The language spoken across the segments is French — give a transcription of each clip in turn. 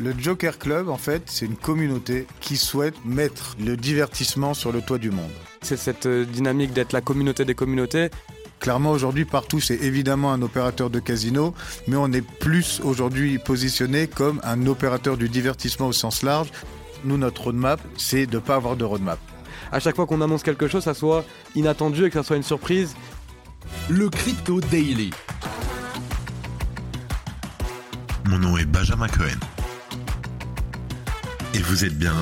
Le Joker Club, en fait, c'est une communauté qui souhaite mettre le divertissement sur le toit du monde. C'est cette euh, dynamique d'être la communauté des communautés. Clairement, aujourd'hui, partout, c'est évidemment un opérateur de casino, mais on est plus aujourd'hui positionné comme un opérateur du divertissement au sens large. Nous, notre roadmap, c'est de ne pas avoir de roadmap. À chaque fois qu'on annonce quelque chose, ça soit inattendu et que ça soit une surprise. Le Crypto Daily. Mon nom est Benjamin Cohen. Et vous êtes bien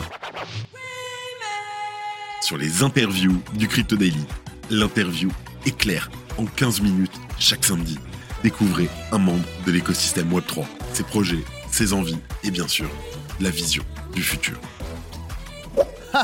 sur les interviews du Crypto Daily. L'interview est claire en 15 minutes chaque samedi. Découvrez un membre de l'écosystème Web3, ses projets, ses envies et bien sûr la vision du futur.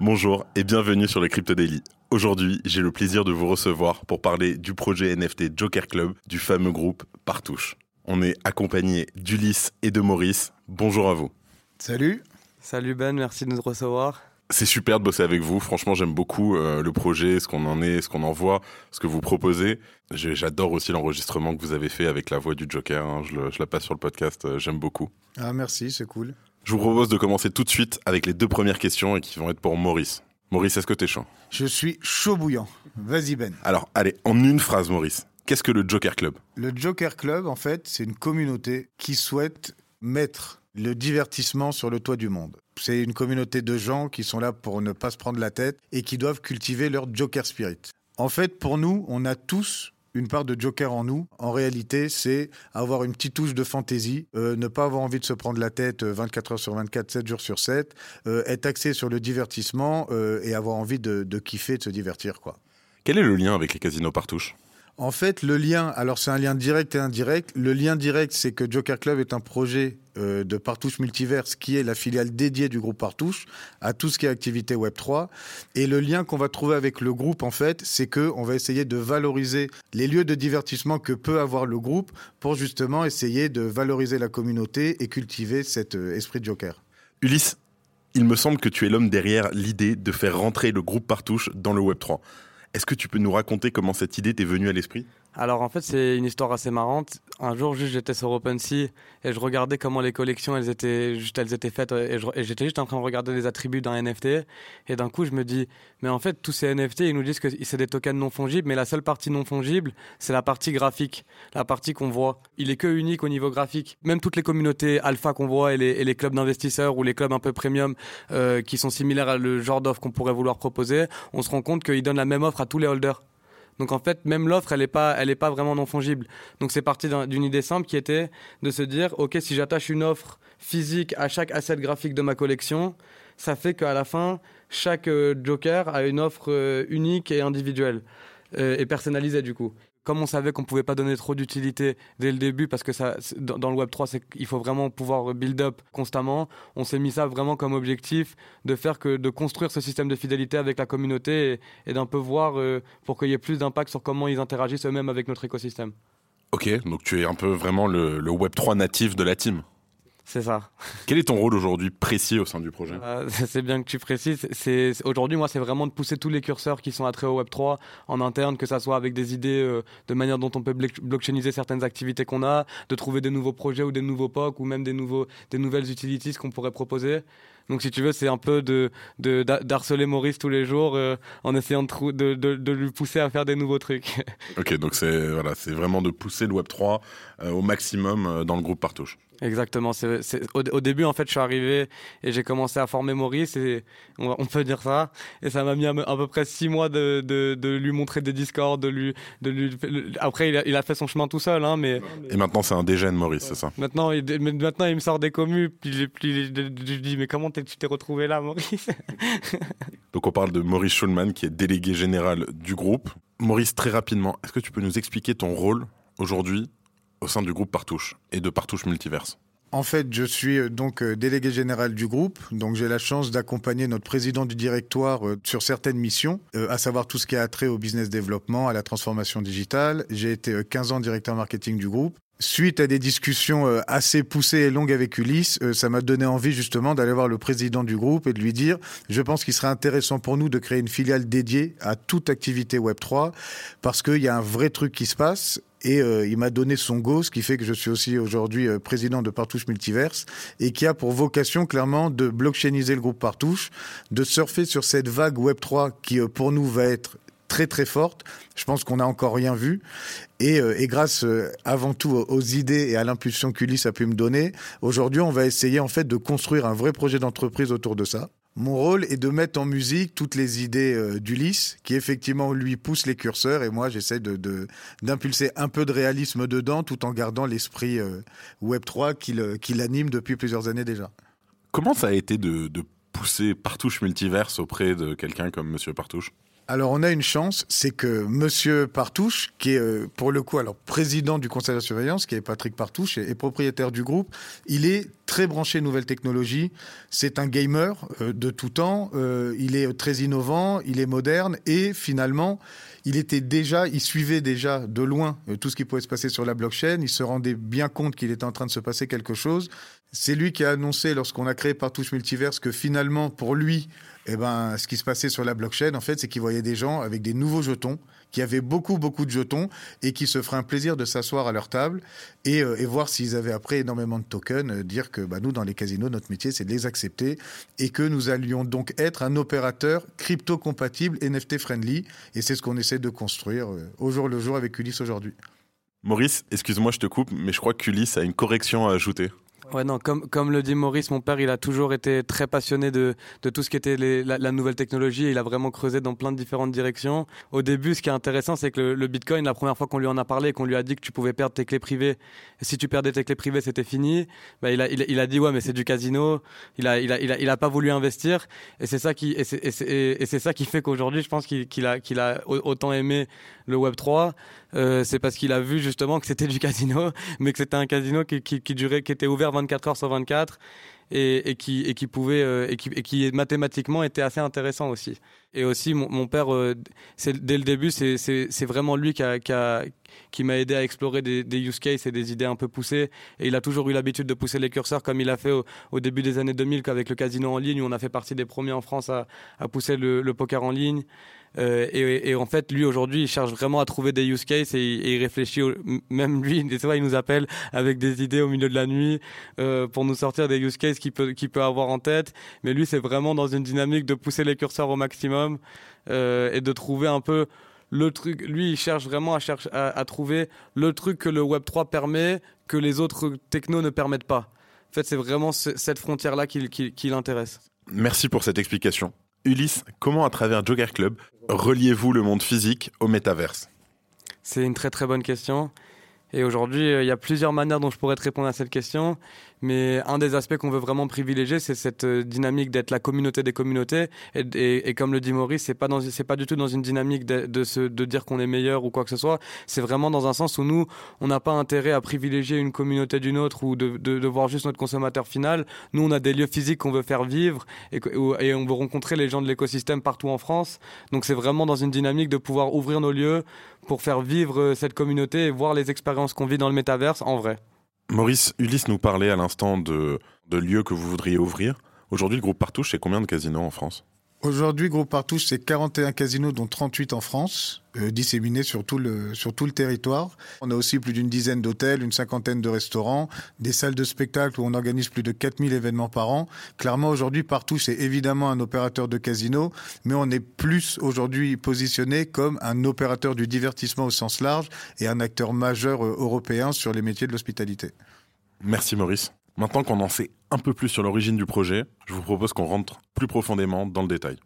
Bonjour et bienvenue sur le Crypto Daily. Aujourd'hui, j'ai le plaisir de vous recevoir pour parler du projet NFT Joker Club du fameux groupe Partouche. On est accompagné d'Ulysse et de Maurice. Bonjour à vous. Salut. Salut Ben, merci de nous recevoir. C'est super de bosser avec vous. Franchement, j'aime beaucoup euh, le projet, ce qu'on en est, ce qu'on en voit, ce que vous proposez. J'adore aussi l'enregistrement que vous avez fait avec la voix du Joker. hein. Je, le- je la passe sur le podcast. euh, j'aime beaucoup. Ah, merci, c'est cool. Je vous propose de commencer tout de suite avec les deux premières questions et qui vont être pour Maurice. Maurice, est-ce que t'es chaud? Je suis chaud bouillant. Vas-y, Ben. Alors, allez, en une phrase, Maurice. Qu'est-ce que le Joker Club? Le Joker Club, en fait, c'est une communauté qui souhaite mettre le divertissement sur le toit du monde. C'est une communauté de gens qui sont là pour ne pas se prendre la tête et qui doivent cultiver leur Joker Spirit. En fait, pour nous, on a tous une part de Joker en nous. En réalité, c'est avoir une petite touche de fantaisie, euh, ne pas avoir envie de se prendre la tête euh, 24 heures sur 24, 7 jours sur 7, euh, être axé sur le divertissement euh, et avoir envie de, kiffer, de se divertir, quoi. Quel est le lien avec les casinos partouche? En fait, le lien, alors c'est un lien direct et indirect. Le lien direct, c'est que Joker Club est un projet euh, de Partouche Multiverse qui est la filiale dédiée du groupe Partouche à tout ce qui est activité Web3. Et le lien qu'on va trouver avec le groupe, en fait, c'est que on va essayer de valoriser les lieux de divertissement que peut avoir le groupe pour justement essayer de valoriser la communauté et cultiver cet euh, esprit de Joker. Ulysse, il me semble que tu es l'homme derrière l'idée de faire rentrer le groupe Partouche dans le Web3. Est-ce que tu peux nous raconter comment cette idée t'est venue à l'esprit? Alors en fait, c'est une histoire assez marrante. Un jour, juste j'étais sur OpenSea et je regardais comment les collections, elles étaient elles étaient faites et je- et j'étais juste en train de regarder les attributs d'un NFT et d'un coup, je me dis, mais en fait, tous ces NFT, ils nous disent que c'est des tokens non fongibles, mais la seule partie non fongible, c'est la partie graphique, la partie qu'on voit. Il est que unique au niveau graphique. Même toutes les communautés alpha qu'on voit et les, et les clubs d'investisseurs ou les clubs un peu premium euh, qui sont similaires à le genre d'offre qu'on pourrait vouloir proposer, on se rend compte qu'ils donnent la même offre à tous les holders. Donc en fait, même l'offre, elle n'est pas, elle est pas vraiment non fongible. Donc c'est parti d'un- d'une idée simple qui était de se dire, ok, si j'attache une offre physique à chaque asset graphique de ma collection, ça fait qu'à la fin, chaque euh, Joker a une offre euh, unique et individuelle euh, et personnalisée du coup. Comme on savait qu'on pouvait pas donner trop d'utilité dès le début parce que ça, dans le Web 3, c'est qu'il faut vraiment pouvoir build up constamment. On s'est mis ça vraiment comme objectif de faire que de construire ce système de fidélité avec la communauté et, d'un peu voir euh, pour qu'il y ait plus d'impact sur comment ils interagissent eux-mêmes avec notre écosystème. Ok, donc tu es un peu vraiment le, le Web3 natif de la team. C'est ça. Quel est ton rôle aujourd'hui précis au sein du projet Euh, c'est bien que tu précises. C'est aujourd'hui moi c'est vraiment de pousser tous les curseurs qui sont attraits au Web 3 en interne, que ça soit avec des idées euh, de manière dont on peut block- blockchainiser certaines activités qu'on a, de trouver des nouveaux projets ou des nouveaux POC ou même des nouveaux des nouvelles utilities qu'on pourrait proposer. Donc si tu veux c'est un peu de d'harceler Maurice tous les jours euh, en essayant de, trou- de, lui pousser à faire des nouveaux trucs. Ok, donc c'est voilà, c'est vraiment de pousser le Web3 euh, au maximum dans le groupe Partouche. Exactement. C'est, c'est- au, au début, en fait, je suis arrivé et j'ai commencé à former Maurice, et on, on peut dire ça. Et ça m'a mis à, à peu près six mois de, de, de lui montrer des Discord, de lui, de lui. le- Après, il a, il a fait son chemin tout seul, hein, mais Et maintenant c'est un dégène Maurice, c'est ça? Maintenant, il, maintenant, il me sort des commus. Puis, puis je lui dis, mais comment tu t'es retrouvé là, Maurice? Donc on parle de Maurice Schulman qui est délégué général du groupe. Maurice, très rapidement, est-ce que tu peux nous expliquer ton rôle aujourd'hui au sein du groupe Partouche et de Partouche Multiverse En fait, je suis euh, donc euh, délégué général du groupe, donc j'ai la chance d'accompagner notre président du directoire euh, sur certaines missions, à savoir tout ce qui a trait au business développement, à la transformation digitale. J'ai été euh, 15 ans directeur marketing du groupe. Suite à des discussions assez poussées et longues avec Ulysse, ça m'a donné envie justement d'aller voir le président du groupe et de lui dire, je pense qu'il serait intéressant pour nous de créer une filiale dédiée à toute activité Web3 parce qu'il y a un vrai truc qui se passe et euh, il m'a donné son go, ce qui fait que je suis aussi aujourd'hui euh, président de Partouche Multiverse et qui a pour vocation clairement de blockchainiser le groupe Partouche, de surfer sur cette vague Web 3 qui euh, pour nous va être très très forte. Je pense qu'on n'a encore rien vu. Et, et grâce avant tout aux idées et à l'impulsion qu'Ulysse a pu me donner, aujourd'hui on va essayer en fait de construire un vrai projet d'entreprise autour de ça. Mon rôle est de mettre en musique toutes les idées euh, d'Ulysse, qui effectivement lui pousse les curseurs, et moi j'essaie de, d'impulser un peu de réalisme dedans, tout en gardant l'esprit euh, Web 3 qui, l'anime depuis plusieurs années déjà. Comment ça a été de, de pousser Partouche Multiverse auprès de quelqu'un comme Monsieur Partouche? Alors on a une chance, c'est que Monsieur Partouche, qui est euh, pour le coup alors président du conseil de surveillance, qui est Patrick Partouche et, propriétaire du groupe, il est très branché nouvelles technologies. C'est un gamer euh, de tout temps. Euh, il est très innovant, il est moderne et finalement il était déjà, il suivait déjà de loin tout ce qui pouvait se passer sur la blockchain. Il se rendait bien compte qu'il était en train de se passer quelque chose. C'est lui qui a annoncé lorsqu'on a créé Partouche Multiverse que finalement pour lui eh ben, ce qui se passait sur la blockchain, en fait, c'est qu'ils voyaient des gens avec des nouveaux jetons, qui avaient beaucoup, beaucoup de jetons, et qui se feraient un plaisir de s'asseoir à leur table et, euh, voir s'ils avaient après énormément de tokens, euh, dire que bah, nous, dans les casinos, notre métier, c'est de les accepter, et que nous allions donc être un opérateur crypto-compatible, NFT-friendly, et c'est ce qu'on essaie de construire euh, au jour le jour avec Ulysse aujourd'hui. Maurice, excuse-moi, je te coupe, mais je crois qu'Ulysse a une correction à ajouter. Ouais, non, comme, comme le dit Maurice, mon père, il a toujours été très passionné de, de tout ce qui était les, la, nouvelle technologie. il a vraiment creusé dans plein de différentes directions. Au début, ce qui est intéressant, c'est que le, Bitcoin, la première fois qu'on lui en a parlé, qu'on lui a dit que tu pouvais perdre tes clés privées, et si tu perdais tes clés privées, c'était fini, bah, il, a, il, a dit, ouais, mais c'est du casino. Il a, il, a, il, a, il a pas voulu investir. Et c'est ça qui, et c'est ça qui fait qu'aujourd'hui, je pense qu'il a, qu'il a autant aimé le Web 3. Euh, c'est parce qu'il a vu justement que c'était du casino, mais que c'était un casino qui, qui, durait, qui était ouvert 24 heures sur 24 et, qui, pouvait euh, et, qui, et mathématiquement était assez intéressant aussi. Et aussi mon, père, euh, dès le début, c'est vraiment lui qui a, qui m'a aidé à explorer des, use cases et des idées un peu poussées. Et il a toujours eu l'habitude de pousser les curseurs comme il a fait au, début des années 2000 avec le casino en ligne où on a fait partie des premiers en France à, pousser le poker en ligne. Euh, et, en fait, lui aujourd'hui, il cherche vraiment à trouver des use cases et, il réfléchit. même lui, des fois, il nous appelle avec des idées au milieu de la nuit euh, pour nous sortir des use cases qu'il peut, avoir en tête. Mais lui, c'est vraiment dans une dynamique de pousser les curseurs au maximum euh, et de trouver un peu le truc. Lui, il cherche vraiment à, chercher, à, trouver le truc que le Web 3 permet que les autres technos ne permettent pas. En fait, c'est vraiment cette frontière-là qui l'intéresse. Merci pour cette explication. Ulysse, comment à travers Joker Club reliez-vous le monde physique au métaverse? C'est une très très bonne question. Et aujourd'hui, euh, il y a plusieurs manières dont je pourrais te répondre à cette question. Mais un des aspects qu'on veut vraiment privilégier, c'est cette euh, dynamique d'être la communauté des communautés. Et, comme le dit Maurice, c'est pas c'est pas du tout dans une dynamique de, de, se, de dire qu'on est meilleur ou quoi que ce soit. C'est vraiment dans un sens où nous, on n'a pas intérêt à privilégier une communauté d'une autre ou de, de, de, voir juste notre consommateur final. Nous, on a des lieux physiques qu'on veut faire vivre et, et on veut rencontrer les gens de l'écosystème partout en France. Donc c'est vraiment dans une dynamique de pouvoir ouvrir nos lieux pour faire vivre euh, cette communauté et voir les expériences qu'on vit dans le métaverse en vrai. Maurice, Ulysse nous parlait à l'instant de, lieux que vous voudriez ouvrir. Aujourd'hui, le groupe Partouche, c'est combien de casinos en France? Aujourd'hui, Groupe Partouche, c'est 41 casinos, dont 38 en France, euh, disséminés sur tout, le, sur tout le territoire. On a aussi plus d'une dizaine d'hôtels, une cinquantaine de restaurants, des salles de spectacle où on organise plus de 4000 événements par an. Clairement, aujourd'hui, Partouche c'est évidemment un opérateur de casino, mais on est plus aujourd'hui positionné comme un opérateur du divertissement au sens large et un acteur majeur euh, européen sur les métiers de l'hospitalité. Merci Maurice. Maintenant qu'on en sait un peu plus sur l'origine du projet, je vous propose qu'on rentre plus profondément dans le détail.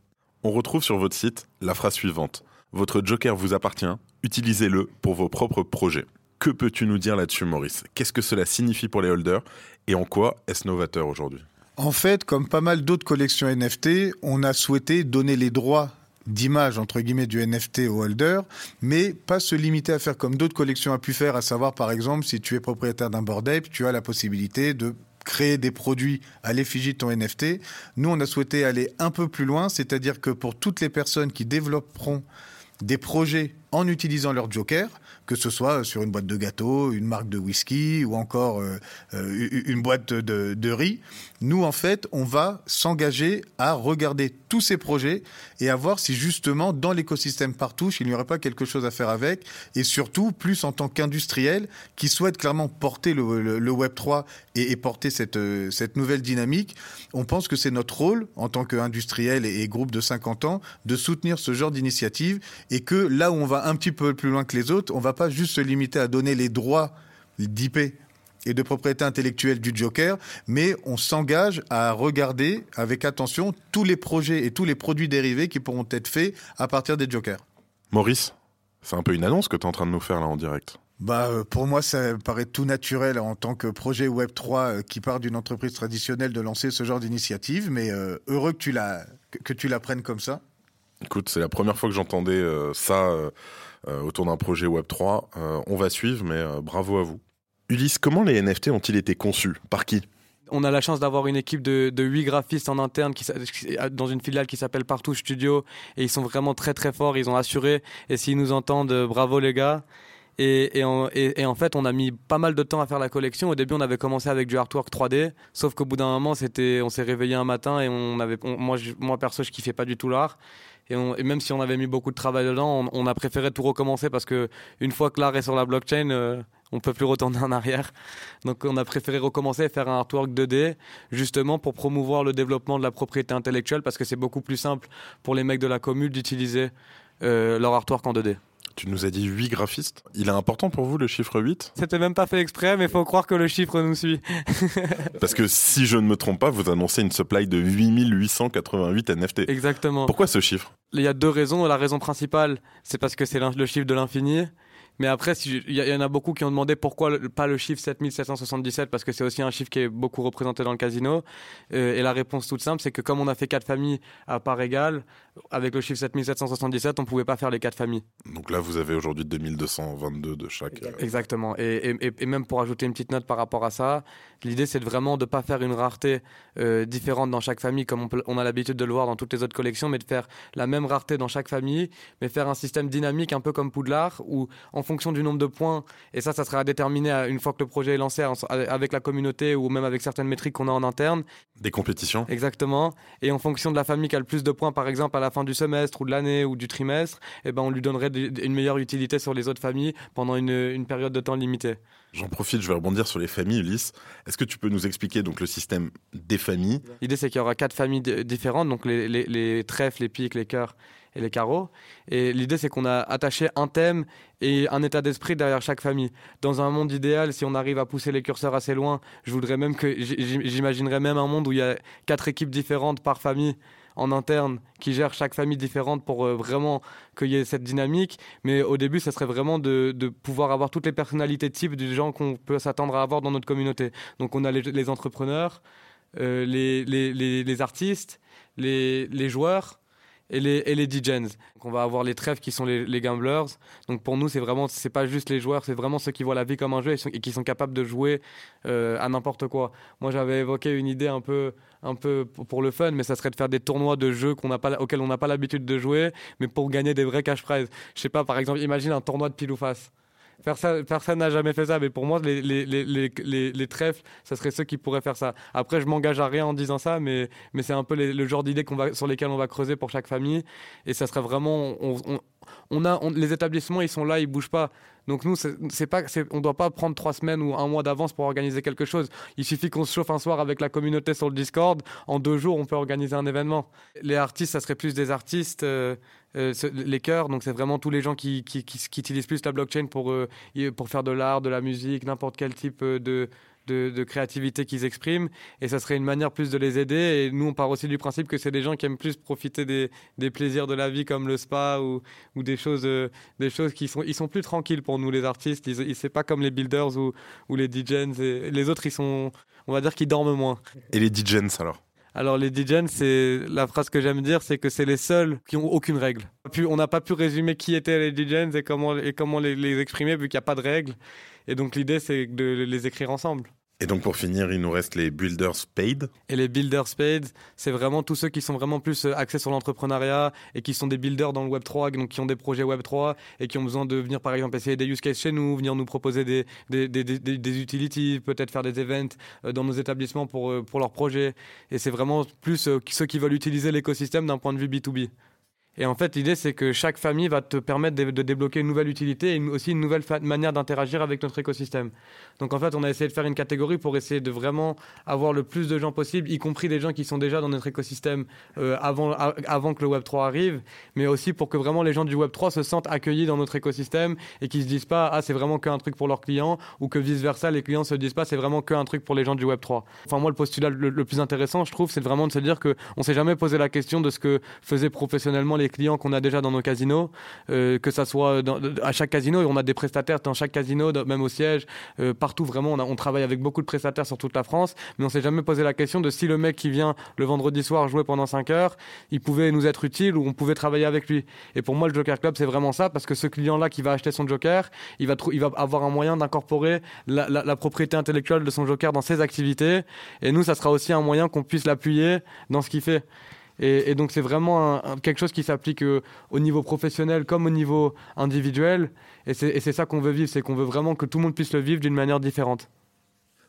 On retrouve sur votre site la phrase suivante. Votre joker vous appartient, utilisez-le pour vos propres projets. Que peux-tu nous dire là-dessus, Maurice? Qu'est-ce que cela signifie pour les holders? Et en quoi est-ce novateur aujourd'hui? En fait, comme pas mal d'autres collections NFT, on a souhaité donner les droits d'image entre guillemets du NFT au holder, mais pas se limiter à faire comme d'autres collections ont pu faire, à savoir par exemple si tu es propriétaire d'un board ape, tu as la possibilité de créer des produits à l'effigie de ton NFT. Nous, on a souhaité aller un peu plus loin, c'est-à-dire que pour toutes les personnes qui développeront des projets en utilisant leur joker, que ce soit sur une boîte de gâteau, une marque de whisky ou encore euh, euh, une boîte de, riz. Nous, en fait, on va s'engager à regarder tous ces projets et à voir si justement dans l'écosystème Partouche, il n'y aurait pas quelque chose à faire avec et surtout plus en tant qu'industriel qui souhaite clairement porter le, Web 3 et, et, porter cette, euh, cette nouvelle dynamique. On pense que c'est notre rôle en tant qu'industriel et, et groupe de 50 ans de soutenir ce genre d'initiative et que là où on va un petit peu plus loin que les autres, on va pas juste se limiter à donner les droits d'IP et de propriété intellectuelle du Joker, mais on s'engage à regarder avec attention tous les projets et tous les produits dérivés qui pourront être faits à partir des Jokers. Maurice, c'est un peu une annonce que tu es en train de nous faire là en direct. Bah, euh, pour moi, ça paraît tout naturel en tant que projet Web 3 euh, qui part d'une entreprise traditionnelle de lancer ce genre d'initiative, mais euh, heureux que tu la que tu la prennes comme ça. Écoute, c'est la première fois que j'entendais ça autour d'un projet Web3. Euh, on va suivre, mais euh, bravo à vous. Ulysse, comment les NFT ont-ils été conçus? Par qui? On a la chance d'avoir une équipe de, de 8 graphistes en interne dans une filiale qui s'appelle Partout Studio et ils sont vraiment très très forts, ils ont assuré et s'ils nous entendent, bravo les gars. Et, en, fait, on a mis pas mal de temps à faire la collection. Au début, on avait commencé avec du artwork 3D, sauf qu'au bout d'un moment, on s'est réveillé un matin et on avait, moi, moi perso, je kiffais pas du tout l'art. Et, même si on avait mis beaucoup de travail dedans, on, a préféré tout recommencer parce que une fois que l'art est sur la blockchain, euh, on peut plus retourner en arrière. Donc on a préféré recommencer et faire un artwork 2D justement pour promouvoir le développement de la propriété intellectuelle parce que c'est beaucoup plus simple pour les mecs de la commune d'utiliser euh, leur artwork en 2D. Tu nous as dit 8 graphistes. Il est important pour vous le chiffre 8 C'était même pas fait exprès, mais il faut croire que le chiffre nous suit. Parce que si je ne me trompe pas, vous annoncez une supply de 8888 NFT. Exactement. Pourquoi ce chiffre? Il y a deux raisons. La raison principale, c'est parce que c'est le chiffre de l'infini. Mais après, il y, en a beaucoup qui ont demandé pourquoi pas le chiffre 7777, parce que c'est aussi un chiffre qui est beaucoup représenté dans le casino. Euh, et la réponse toute simple, c'est que comme on a fait quatre familles à part égale, avec le chiffre 7777, on pouvait pas faire les quatre familles. Donc là, vous avez aujourd'hui 2222 de chaque. Euh, Exactement. Et, et, même pour ajouter une petite note par rapport à ça, l'idée c'est de vraiment de pas faire une rareté euh, différente dans chaque famille, comme on, on a l'habitude de le voir dans toutes les autres collections, mais de faire la même rareté dans chaque famille, mais faire un système dynamique un peu comme Poudlard, où en fonction du nombre de points, et ça, ça sera déterminé une fois que le projet est lancé avec la communauté ou même avec certaines métriques qu'on a en interne. Des compétitions Exactement. Et en fonction de la famille qui a le plus de points, par exemple, à la fin du semestre ou de l'année ou du trimestre, eh ben, on lui donnerait une meilleure utilité sur les autres familles pendant une, une période de temps limitée. J'en profite, je vais rebondir sur les familles, Ulysse. Est-ce que tu peux nous expliquer donc le système des familles? L'idée, c'est qu'il y aura quatre familles différentes, donc les, les, les trèfles, les piques, les cœurs et les carreaux. Et l'idée, c'est qu'on a attaché un thème et un état d'esprit derrière chaque famille. Dans un monde idéal, si on arrive à pousser les curseurs assez loin, je voudrais même que j'imaginerais même un monde où il y a quatre équipes différentes par famille en interne qui gèrent chaque famille différente pour euh, vraiment qu'il y ait cette dynamique. Mais au début, ça serait vraiment de, pouvoir avoir toutes les personnalités types des gens qu'on peut s'attendre à avoir dans notre communauté. Donc on a les, entrepreneurs, euh, les, artistes, les joueurs et les, et les DJs. on va avoir les trèfles qui sont les, gamblers. Donc pour nous, c'est vraiment, c'est pas juste les joueurs, c'est vraiment ceux qui voient la vie comme un jeu et, qui sont capables de jouer euh, à n'importe quoi. Moi, j'avais évoqué une idée un peu, un peu pour le fun, mais ça serait de faire des tournois de jeux qu'on n'a pas, auxquels on n'a pas l'habitude de jouer, mais pour gagner des vrais cash prizes. Je sais pas, par exemple, imagine un tournoi de pile ou face. Personne n'a jamais fait ça, mais pour moi, les, les, les, les, trèfles, ça serait ceux qui pourraient faire ça. Après, je m'engage à rien en disant ça, mais, c'est un peu le genre d'idées sur lesquelles on va creuser pour chaque famille. Et ça serait vraiment. On, on, a, les établissements, ils sont là, ils bougent pas. Donc nous, c'est pas, on doit pas prendre trois semaines ou un mois d'avance pour organiser quelque chose. Il suffit qu'on se chauffe un soir avec la communauté sur le Discord. En deux jours, on peut organiser un événement. Les artistes, ça serait plus des artistes. Euh, euh, les chœurs, donc c'est vraiment tous les gens qui, utilisent plus la blockchain pour, euh, pour faire de l'art, de la musique, n'importe quel type euh, de, de, créativité qu'ils expriment. Et ça serait une manière plus de les aider. Et nous, on part aussi du principe que c'est des gens qui aiment plus profiter des, des plaisirs de la vie comme le spa ou, ou des, choses, des choses qui sont, ils sont plus tranquilles pour nous, les artistes. Ils, c'est pas comme les builders ou, ou les DJs. Les autres, ils sont, on va dire qu'ils dorment moins. Et les DJs alors? Alors les DJs, c'est la phrase que j'aime dire, c'est que c'est les seuls qui ont aucune règle. On n'a pas pu résumer qui étaient les DJs et comment, comment les, exprimer vu qu'il n'y a pas de règles. Et donc l'idée, c'est de les écrire ensemble. Et donc pour finir, il nous reste les builders paid. Et les builders paid, c'est vraiment tous ceux qui sont vraiment plus euh, axés sur l'entrepreneuriat et qui sont des builders dans le Web 3, donc qui ont des projets Web 3 et qui ont besoin de venir par exemple essayer des use cases chez nous, venir nous proposer des, des, des, des, des utilities, peut-être faire des events euh, dans nos établissements pour, euh, pour leurs projets. Et c'est vraiment plus ceux qui veulent utiliser l'écosystème d'un point de vue B2B. Et en fait, l'idée, c'est que chaque famille va te permettre de, débloquer une nouvelle utilité et aussi une nouvelle manière d'interagir avec notre écosystème. Donc en fait, on a essayé de faire une catégorie pour essayer de vraiment avoir le plus de gens possible, y compris des gens qui sont déjà dans notre écosystème euh, avant, avant que le Web3 arrive, mais aussi pour que vraiment les gens du Web3 se sentent accueillis dans notre écosystème et qu'ils se disent pas, ah, c'est vraiment qu'un truc pour leurs clients, ou que vice-versa, les clients se disent pas, c'est vraiment qu'un truc pour les gens du Web3. Enfin, moi, le postulat le, plus intéressant, je trouve, c'est vraiment de se dire qu'on s'est jamais posé la question de ce que faisaient professionnellement les clients qu'on a déjà dans nos casinos, euh, que ça soit à chaque casino, on a des prestataires dans chaque casino, même au siège, euh, partout vraiment, on, travaille avec beaucoup de prestataires sur toute la France, mais on s'est jamais posé la question de si le mec qui vient le vendredi soir jouer pendant 5 heures, il pouvait nous être utile ou on pouvait travailler avec lui. Et pour moi, le Joker Club, c'est vraiment ça, parce que ce client-là qui va acheter son Joker, il va avoir un moyen d'incorporer la, propriété intellectuelle de son Joker dans ses activités, et nous, ça sera aussi un moyen qu'on puisse l'appuyer dans ce qu'il fait. Et, donc c'est vraiment quelque chose qui s'applique euh, au niveau professionnel comme au niveau individuel. Et c'est ça qu'on veut vivre, c'est qu'on veut vraiment que tout le monde puisse le vivre d'une manière différente.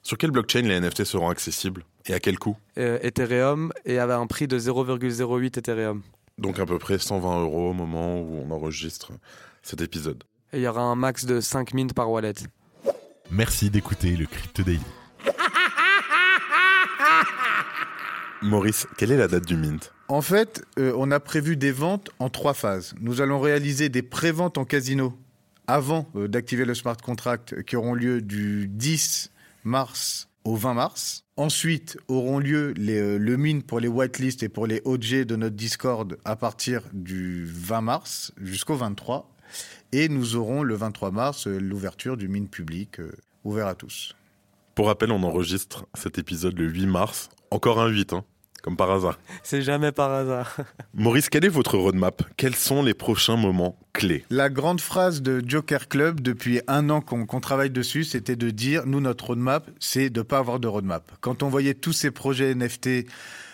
Sur quelle blockchain les NFT seront accessibles et à quel coût? Euh, Ethereum et avec un prix de 0,08 Ethereum. Donc à peu près 120 euros au moment où on enregistre cet épisode. Et il y aura un max de 5 minutes par wallet. Merci d'écouter le Crypto Daily. Maurice, quelle est la date du mint? En fait, euh, on a prévu des ventes en trois phases. Nous allons réaliser des pré-ventes en casino avant euh, d'activer le smart contract qui auront lieu du 10 mars au 20 mars. Ensuite auront lieu euh, le mint pour les whitelists et pour les OG de notre Discord à partir du 20 mars jusqu'au 23. Et nous aurons le 23 mars l'ouverture du mint public ouvert à tous. Pour rappel, on enregistre cet épisode le 8 mars. Encore un 8, hein comme par hasard. C'est jamais par hasard. Maurice, quel est votre roadmap? Quels sont les prochains moments clés? La grande phrase de Joker Club depuis un an qu'on travaille dessus, c'était de dire, nous, notre roadmap, c'est de ne pas avoir de roadmap. Quand on voyait tous ces projets NFT,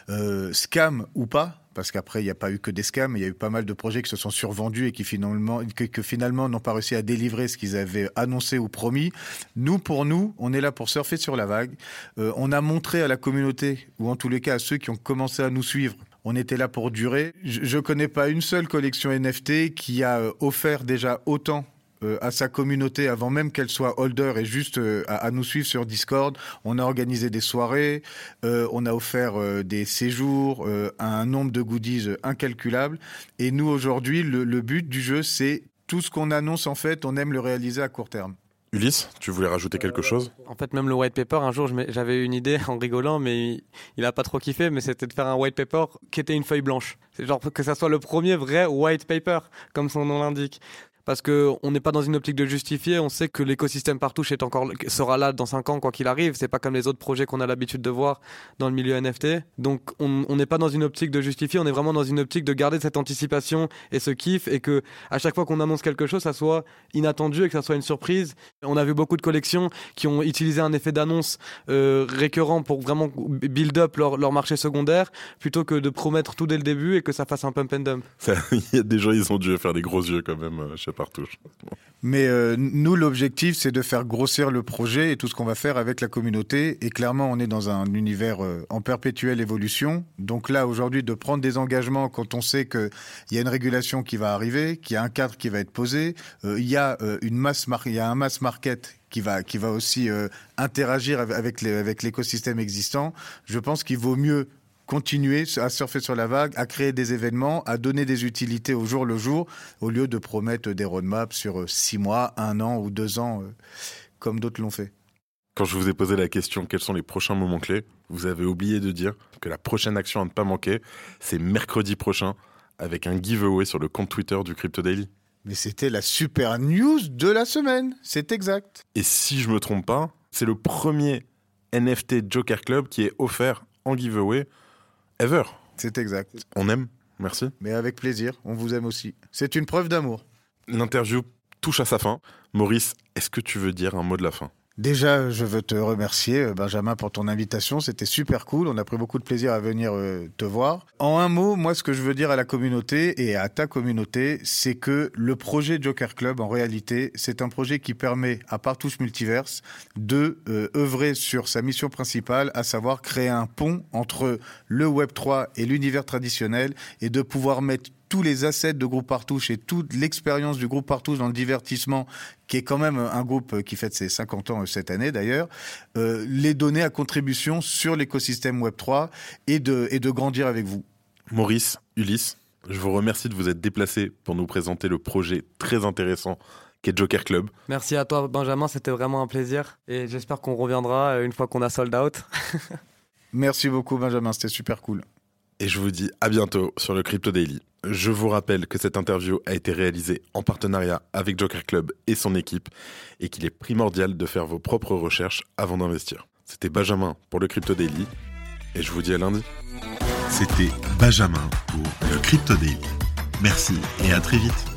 euh, scam ou pas, parce qu'après, il n'y a pas eu que des scams, il y a eu pas mal de projets qui se sont survendus et qui finalement, n'ont pas réussi à délivrer ce qu'ils avaient annoncé ou promis. Nous, pour nous, on est là pour surfer sur la vague. Euh, on a montré à la communauté, ou en tous les cas à ceux qui ont commencé à nous suivre, on était là pour durer. Je ne connais pas une seule collection NFT qui a euh, offert déjà autant euh, à sa communauté avant même qu'elle soit holder et juste euh, à, nous suivre sur Discord. On a organisé des soirées, euh, on a offert des séjours, un nombre de goodies incalculable. Et nous aujourd'hui, le, le but du jeu, c'est tout ce qu'on annonce en fait, on aime le réaliser à court terme. Ulysse, tu voulais rajouter quelque chose? En fait, même le white paper, un jour, j'avais une idée en rigolant, mais il n'a pas trop kiffé, mais c'était de faire un white paper qui était une feuille blanche. C'est genre que ça soit le premier vrai white paper, comme son nom l'indique parce que on n'est pas dans une optique de justifier. On sait que l'écosystème Partouche est sera là dans 5 ans quoi qu'il arrive. C'est pas comme les autres projets qu'on a l'habitude de voir dans le milieu NFT. Donc on n'est pas dans une optique de justifier. On est vraiment dans une optique de garder cette anticipation et ce kiff et que à chaque fois qu'on annonce quelque chose, ça soit inattendu et que ça soit une surprise. On a vu beaucoup de collections qui ont utilisé un effet d'annonce euh, récurrent pour vraiment build up leur, leur marché secondaire plutôt que de promettre tout dès le début et que ça fasse un pump and dump. Il y a des gens ils ont dû faire des gros yeux quand même. Euh, partout. Mais euh, nous, l'objectif, c'est de faire grossir le projet et tout ce qu'on va faire avec la communauté. Et clairement, on est dans un univers euh, en perpétuelle évolution. Donc là, aujourd'hui, de prendre des engagements quand on sait qu'il y a une régulation qui va arriver, qu'il y a un cadre qui va être posé, euh, il y a une masse, y a un mass market qui va qui va aussi interagir avec l'écosystème existant. Je pense qu'il vaut mieux continuer à surfer sur la vague, à créer des événements, à donner des utilités au jour le jour, au lieu de promettre des roadmaps sur euh, six mois, un an ou deux ans, euh, comme d'autres l'ont fait. Quand je vous ai posé la question quels sont les prochains moments clés, vous avez oublié de dire que la prochaine action à ne pas manquer, c'est mercredi prochain, avec un giveaway sur le compte Twitter du Crypto Daily. Mais c'était la super news de la semaine, c'est exact. Et si je me trompe pas, c'est le premier NFT Joker Club qui est offert en giveaway Ever. C'est exact. On aime, merci. Mais avec plaisir, on vous aime aussi. C'est une preuve d'amour. L'interview touche à sa fin. Maurice, est-ce que tu veux dire un mot de la fin? Déjà, je veux te remercier, euh, Benjamin, pour ton invitation. C'était super cool. On a pris beaucoup de plaisir à venir euh, te voir. En un mot, moi, ce que je veux dire à la communauté et à ta communauté, c'est que le projet Joker Club, en réalité, c'est un projet qui permet à Partouche Multiverse de euh, œuvrer sur sa mission principale, à savoir créer un pont entre le Web 3 et l'univers traditionnel et de pouvoir mettre tous les assets de Groupe Partouche et toute l'expérience du Groupe Partouche dans le divertissement, qui est quand même un groupe qui fête ses 50 ans cette année d'ailleurs, euh, les donner à contribution sur l'écosystème Web3 et de, et de grandir avec vous. Maurice, Ulysse, je vous remercie de vous être déplacé pour nous présenter le projet très intéressant qu'est Joker Club. Merci à toi Benjamin, c'était vraiment un plaisir et j'espère qu'on reviendra une fois qu'on a sold out. Merci beaucoup Benjamin, c'était super cool. Et je vous dis à bientôt sur le Crypto Daily. Je vous rappelle que cette interview a été réalisée en partenariat avec Joker Club et son équipe et qu'il est primordial de faire vos propres recherches avant d'investir. C'était Benjamin pour le Crypto Daily et je vous dis à lundi. C'était Benjamin pour le Crypto Daily. Merci et à très vite.